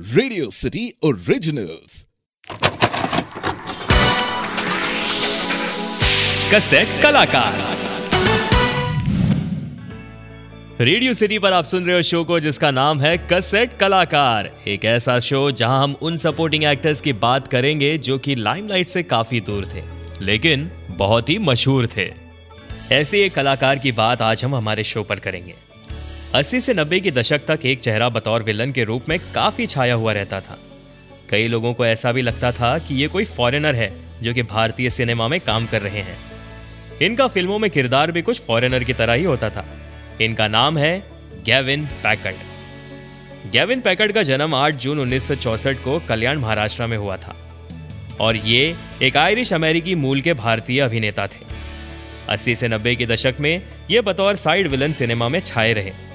Radio city originals cassette कलाकार radio city पर आप सुन रहे हो शो को, जिसका नाम है कसेट कलाकार एक ऐसा शो जहाँ हम उन सपोर्टिंग एक्टर्स की बात करेंगे जो कि लाइमलाइट से काफ़ी दूर थे, लेकिन बहुत ही मशहूर थे। ऐसे एक कलाकार की बात आज हम हमारे शो पर करेंगे। 80 से 90 के दशक तक एक चेहरा बतौर विलन के रूप में काफ़ी छाया हुआ रहता था। कई लोगों को ऐसा भी लगता था कि ये कोई फॉरेनर है, जो कि भारतीय सिनेमा में काम कर रहे हैं। इनका फ़िल्मों में किरदार भी कुछ फॉरेनर की तरह ही होता था। इनका नाम है गैविन पैकर्ड गैविन पैकर्ड का जन्म 8 जून 1964 को कल्याण महाराष्ट्र में हुआ था। और ये एक आयरिश अमेरिकी मूल के भारतीय अभिनेता थे। 80 से 90 के दशक में ये बतौर साइड विलन सिनेमा में छाए रहे।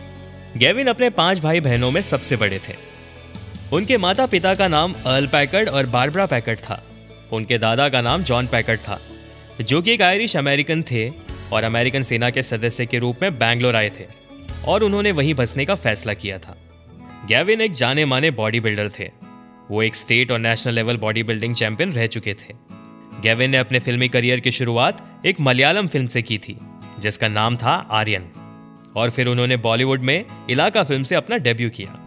गेविन अपने पाँच भाई बहनों में सबसे बड़े थे। उनके माता पिता का नाम अर्ल पैकर्ड और बारबरा पैकर्ड था। उनके दादा का नाम जॉन पैकर्ड था, जो कि एक आयरिश अमेरिकन थे और अमेरिकन सेना के सदस्य के रूप में बैंगलोर आए थे और उन्होंने वहीं बसने का फैसला किया था। गैविन एक जाने माने बॉडी बिल्डर थे। वो एक स्टेट और national level body building champion रह चुके थे। गैविन ने अपने फिल्मी करियर की शुरुआत एक मलयालम फ़िल्म से की थी, जिसका नाम था आर्यन। और फिर उन्होंने बॉलीवुड में इलाका फ़िल्म से अपना डेब्यू किया।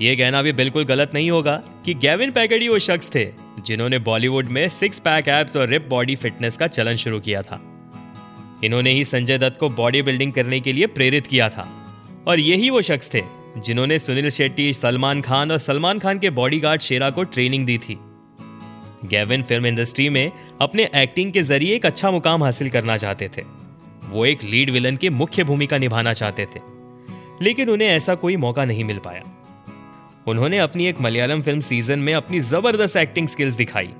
ये कहना भी बिल्कुल गलत नहीं होगा कि गैविन पैकेडी वो शख्स थे, जिन्होंने बॉलीवुड में सिक्स पैक एप्स और रिप बॉडी फिटनेस का चलन शुरू किया था। इन्होंने ही संजय दत्त को बॉडी बिल्डिंग करने के लिए प्रेरित किया था। और यही वो शख्स थे, जिन्होंने सुनील शेट्टी, सलमान खान और सलमान खान के बॉडीगार्ड शेरा को ट्रेनिंग दी थी। गैविन फ़िल्म इंडस्ट्री में अपने एक्टिंग के ज़रिए एक अच्छा मुकाम हासिल करना चाहते थे। वो एक लीड विलन की मुख्य भूमिका निभाना चाहते थे, लेकिन उन्हें ऐसा कोई मौका नहीं मिल पाया। उन्होंने अपनी एक मलयालम फ़िल्म सीज़न में अपनी ज़बरदस्त एक्टिंग स्किल्स दिखाई,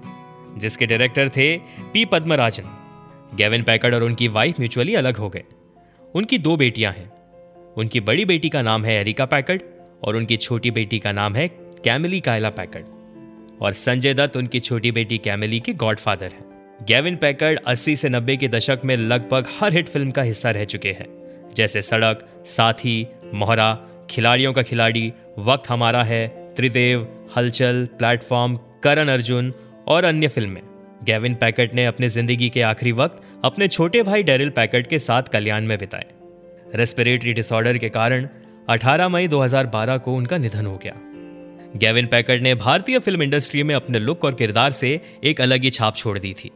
जिसके डायरेक्टर थे पी पद्मराजन। गेविन पैकर्ड और उनकी वाइफ म्यूचुअली अलग हो गए। उनकी दो बेटियाँ हैं। उनकी बड़ी बेटी का नाम है एरिका पैकर्ड और उनकी छोटी बेटी का नाम है कैमिली कायला पैकर्ड। और संजय दत्त, उनकी छोटी बेटी कैमिली के गॉडफादर हैं। गेविन पैकर्ड 80 से 90 के दशक में लगभग हर हिट फ़िल्म का हिस्सा रह चुके हैं। जैसे सड़क, साथी, मोहरा, खिलाड़ियों का खिलाड़ी, वक्त हमारा है, त्रिदेव, हलचल, प्लेटफॉर्म, करण अर्जुन और अन्य फ़िल्में। गेविन पैकेट ने अपने ज़िंदगी के आखिरी वक्त अपने छोटे भाई डेरिल पैकेट के साथ कल्याण में बिताए। रेस्पिरेटरी डिसऑर्डर के कारण 18 मई 2012 को उनका निधन हो गया। गेविन पैकेट ने भारतीय फ़िल्म इंडस्ट्री में अपने लुक और किरदार से एक अलग ही छाप छोड़ दी थी।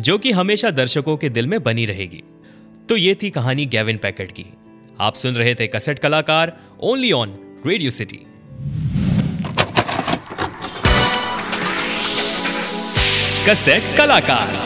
जो कि हमेशा दर्शकों के दिल में बनी रहेगी। तो ये थी कहानी गैविन पैकेट की। आप सुन रहे थे कसट कलाकार only on radio city cassette कलाकार।